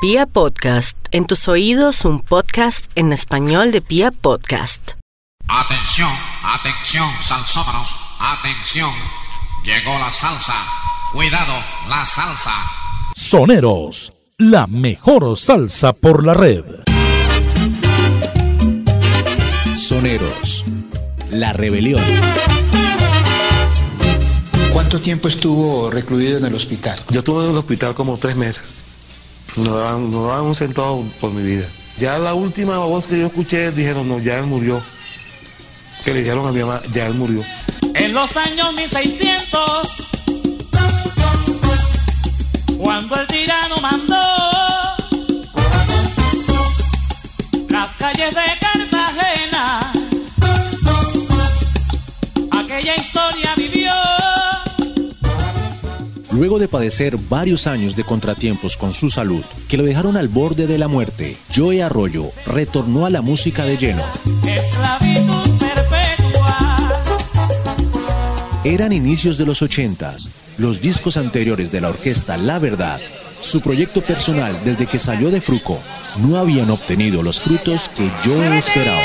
Pia Podcast, en tus oídos un podcast en español de Pia Podcast. Atención, atención, salsómanos, atención. Llegó la salsa. Cuidado, la salsa. Soneros, la mejor salsa por la red. Soneros, la rebelión. ¿Cuánto tiempo estuvo recluido en el hospital? Yo estuve en el hospital como tres meses. No daban, no daban un por mi vida. Ya la última voz que yo escuché dijeron, no, ya él murió. Que le dijeron a mi mamá, ya él murió. En los años 1600, cuando el tirano mandó las calles de Luego de padecer varios años de contratiempos con su salud, que lo dejaron al borde de la muerte, Joey Arroyo retornó a la música de lleno. Eran inicios de los 80, los discos anteriores de la orquesta La Verdad, su proyecto personal desde que salió de Fruco, no habían obtenido los frutos que Joey esperaba.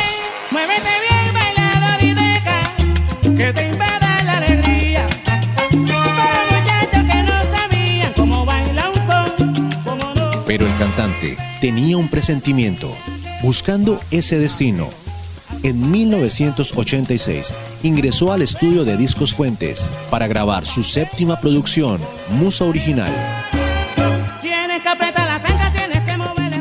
El cantante tenía un presentimiento, buscando ese destino. En 1986 ingresó al estudio de Discos Fuentes para grabar su séptima producción, Musa Original.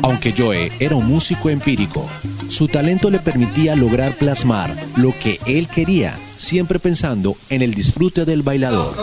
Aunque Joe era un músico empírico, su talento le permitía lograr plasmar lo que él quería, siempre pensando en el disfrute del bailador.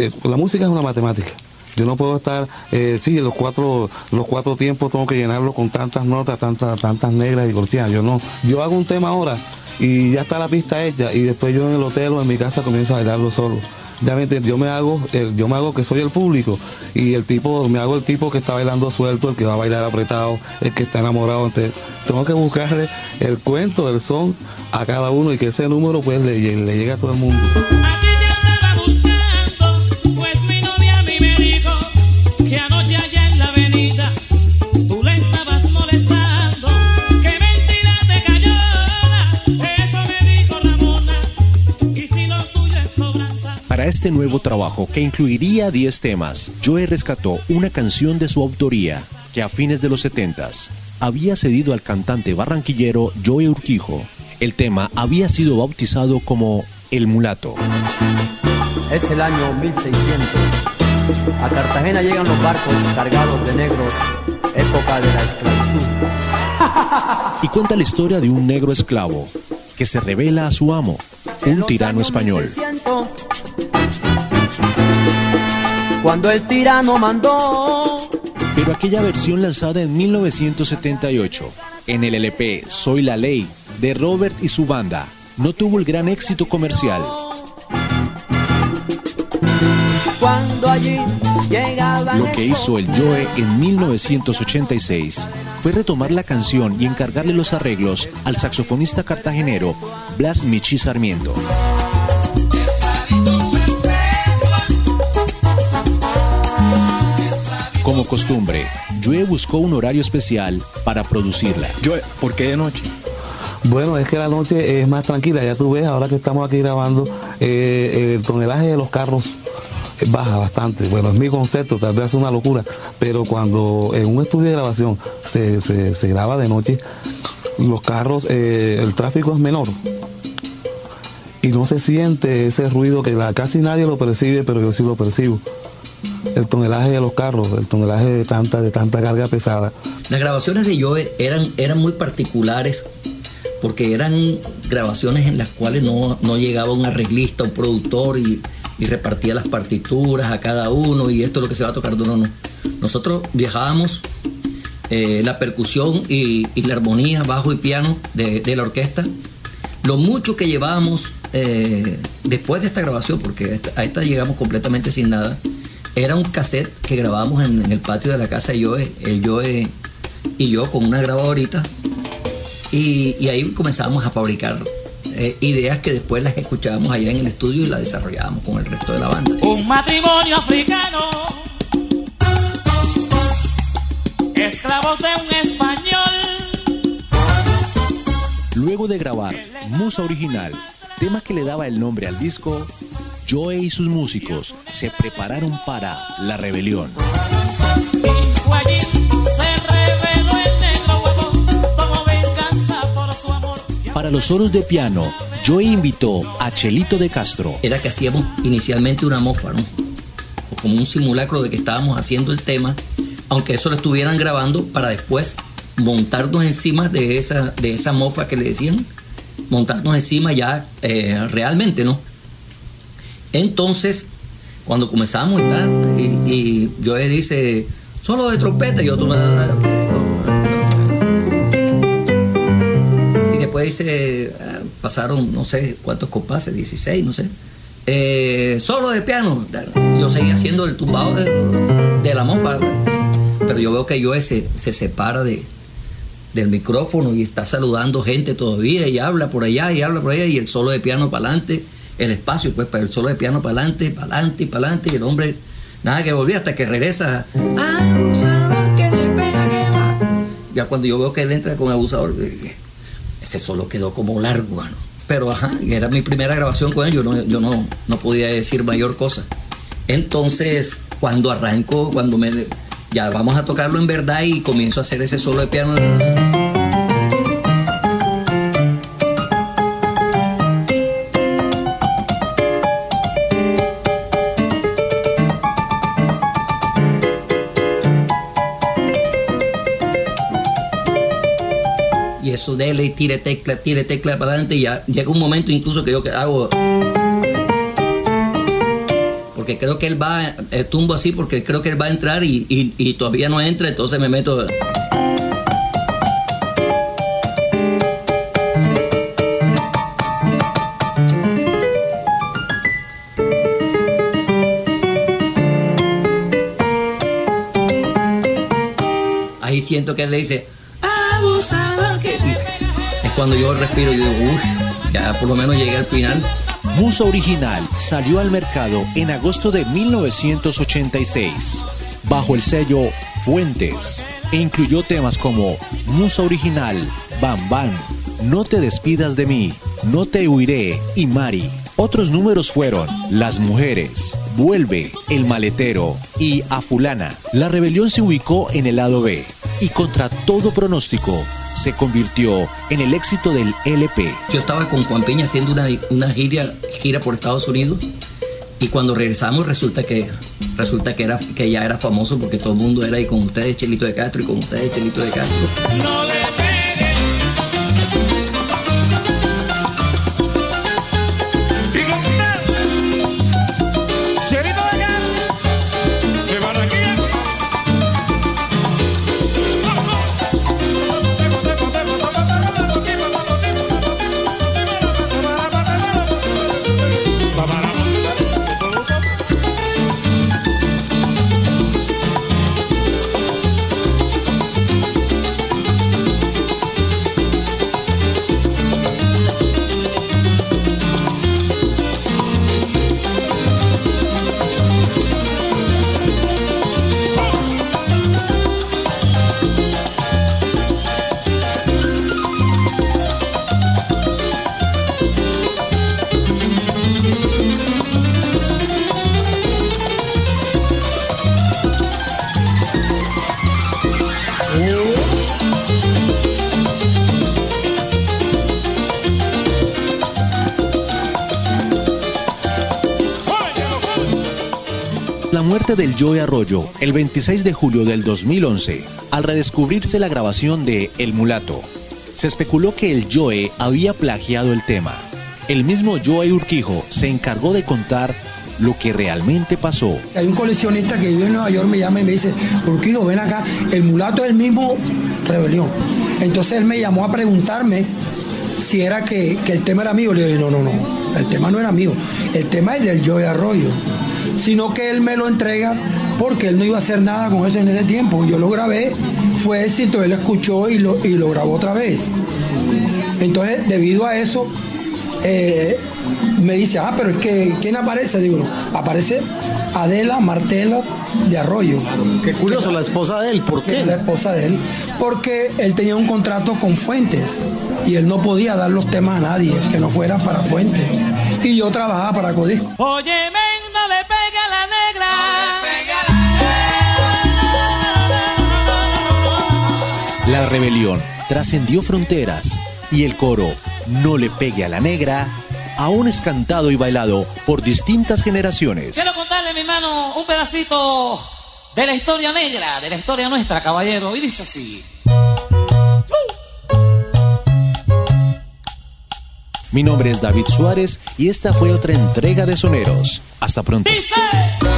Eh, la música es una matemática. Yo no puedo estar, eh, sí, los cuatro, los cuatro tiempos tengo que llenarlo con tantas notas, tantas, tantas negras y cortinas. Yo no. Yo hago un tema ahora y ya está la pista hecha y después yo en el hotel o en mi casa comienzo a bailarlo solo. Ya me yo me hago, yo me hago que soy el público y el tipo, me hago el tipo que está bailando suelto, el que va a bailar apretado, el que está enamorado. Entonces, tengo que buscarle el cuento, el son a cada uno y que ese número pues le, le llegue a todo el mundo. Este nuevo trabajo, que incluiría 10 temas, Joe rescató una canción de su autoría, que a fines de los 70s había cedido al cantante barranquillero Joe Urquijo. El tema había sido bautizado como El Mulato. Es el año 1600. A Cartagena llegan los barcos cargados de negros, época de la esclavitud. Y cuenta la historia de un negro esclavo que se revela a su amo, un tirano español. Cuando el tirano mandó, Pero aquella versión lanzada en 1978 en el LP Soy la Ley de Robert y su banda no tuvo el gran éxito comercial. cuando allí llegaban Lo que hizo el Joe en 1986 fue retomar la canción y encargarle los arreglos al saxofonista cartagenero Blas Michi Sarmiento. Como costumbre, Joe buscó un horario especial para producirla. Yo, ¿por qué de noche? Bueno, es que la noche es más tranquila, ya tú ves, ahora que estamos aquí grabando, eh, el tonelaje de los carros baja bastante. Bueno, es mi concepto, tal vez es una locura, pero cuando en un estudio de grabación se, se- se graba de noche, los carros, eh, el tráfico es menor. Y no se siente ese ruido que la- casi nadie lo percibe, pero yo sí lo percibo. El tonelaje de los carros, el tonelaje de tanta, de tanta carga pesada. Las grabaciones de Joe eran, eran muy particulares porque eran grabaciones en las cuales no, no llegaba un arreglista, un productor y, y repartía las partituras a cada uno y esto es lo que se va a tocar. No, no, no. Nosotros viajábamos eh, la percusión y, y la armonía, bajo y piano de, de la orquesta. Lo mucho que llevábamos eh, después de esta grabación, porque a esta llegamos completamente sin nada, era un cassette que grabábamos en, en el patio de la casa de Joe, el Joe y yo con una grabadorita. Y, y ahí comenzábamos a fabricar eh, ideas que después las escuchábamos allá en el estudio y las desarrollábamos con el resto de la banda. Un matrimonio africano, esclavos de un español. Luego de grabar Musa Original, tema que le daba el nombre al disco, Joe y sus músicos se prepararon para la rebelión. Para los solos de piano, Joe invitó a Chelito de Castro. Era que hacíamos inicialmente una mofa, ¿no? O como un simulacro de que estábamos haciendo el tema, aunque eso lo estuvieran grabando para después montarnos encima de esa, de esa mofa que le decían, montarnos encima ya eh, realmente, ¿no? Entonces, cuando comenzamos y tal, y, y Joe dice, solo de trompeta, y yo tomé. Y después dice, ah, pasaron no sé cuántos compases, 16, no sé. Eh, solo de piano. Yo seguía haciendo el tumbado de, la mofa. Pero yo veo que Joe se, se separa de, del micrófono y está saludando gente todavía y habla por allá y habla por allá y el solo de piano para adelante, el espacio pues para el solo de piano para adelante, para adelante y para adelante y el hombre nada que volvía hasta que regresa. Abusador que le pega que va. Ya cuando yo veo que él entra con abusador, ese solo quedó como largo. Pero ajá, era mi primera grabación con él, yo no, yo no, no podía decir mayor cosa. Entonces, cuando arranco, cuando me ya vamos a tocarlo en verdad y comienzo a hacer ese solo de piano. Dele tire tecla, tire tecla para adelante y ya llega un momento incluso que yo hago porque creo que él va, eh, tumbo así porque creo que él va a entrar y, y- todavía no entra, entonces me meto. Ahí siento que él le dice, abusador cuando yo respiro y digo, uff, ya por lo menos llegué al final. Musa Original salió al mercado en agosto de 1986 bajo el sello Fuentes e incluyó temas como Musa Original, Bam Bam, No te despidas de mí, No te huiré y Mari. Otros números fueron Las Mujeres, Vuelve, El Maletero y A Fulana. La rebelión se ubicó en el lado B y contra todo pronóstico se convirtió en el éxito del LP. Yo estaba con Juan Peña haciendo una, una gira, gira por Estados Unidos y cuando regresamos resulta que resulta que era que ya era famoso porque todo el mundo era ahí con ustedes Chelito de Castro y con ustedes Chelito de Castro. No le pegues. Del Joe Arroyo el 26 de julio del 2011, al redescubrirse la grabación de El Mulato, se especuló que el Joe había plagiado el tema. El mismo Joe Urquijo se encargó de contar lo que realmente pasó. Hay un coleccionista que vive en Nueva York, me llama y me dice, Urquijo, ven acá, el mulato es el mismo rebelión. Entonces él me llamó a preguntarme si era que, que el tema era mío. Le dije, no, no, no, el tema no era mío. El tema es del Joey Arroyo. Sino que él me lo entrega porque él no iba a hacer nada con eso en ese tiempo. Yo lo grabé, fue éxito, él escuchó y lo, y lo grabó otra vez. Entonces, debido a eso, eh, me dice, ah, pero es que, ¿quién aparece? Digo, aparece Adela Martela de Arroyo. Qué curioso, la esposa de él, ¿por qué? La esposa de él. Porque él tenía un contrato con Fuentes y él no podía dar los temas a nadie que no fuera para Fuentes. Y yo trabajaba para Codisco. Oye, La rebelión trascendió fronteras y el coro No le pegue a la negra aún es cantado y bailado por distintas generaciones. Quiero contarle, mi hermano, un pedacito de la historia negra, de la historia nuestra, caballero. Y dice así. Mi nombre es David Suárez y esta fue otra entrega de Soneros. Hasta pronto. Dice.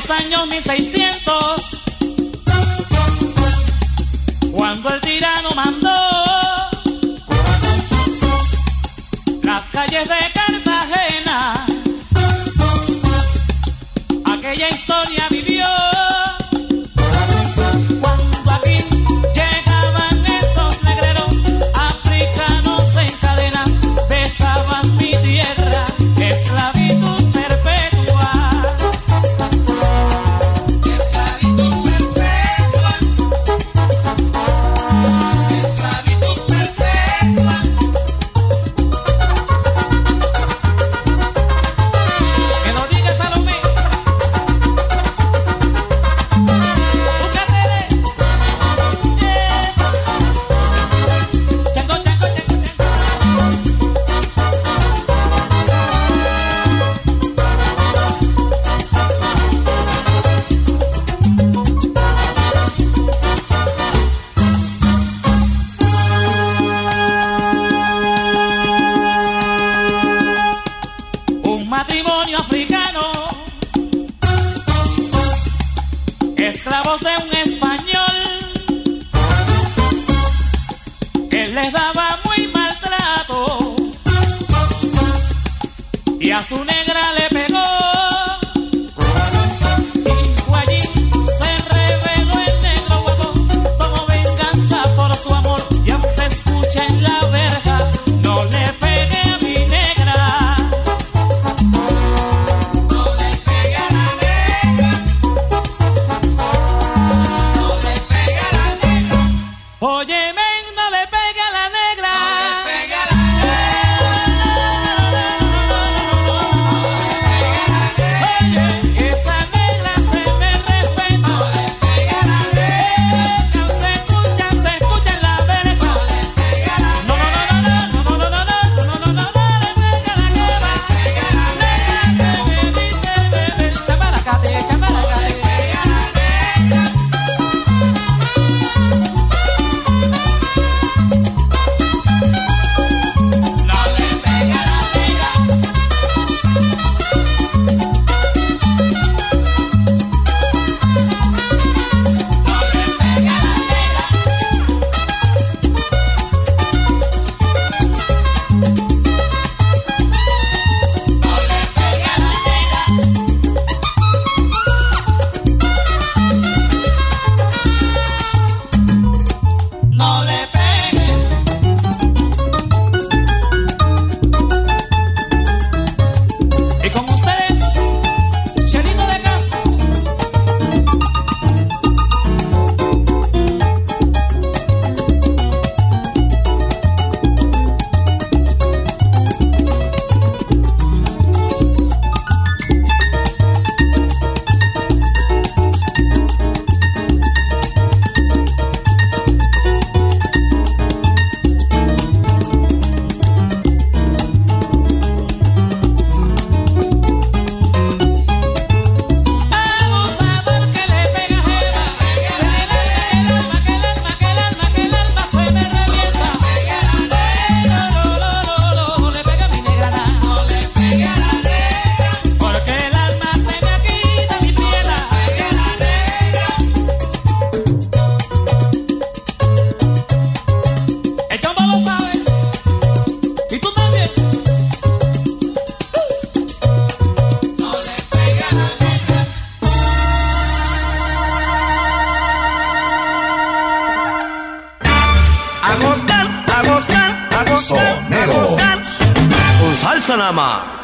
Los años 1600, esclavos de un español. জাহান্নামা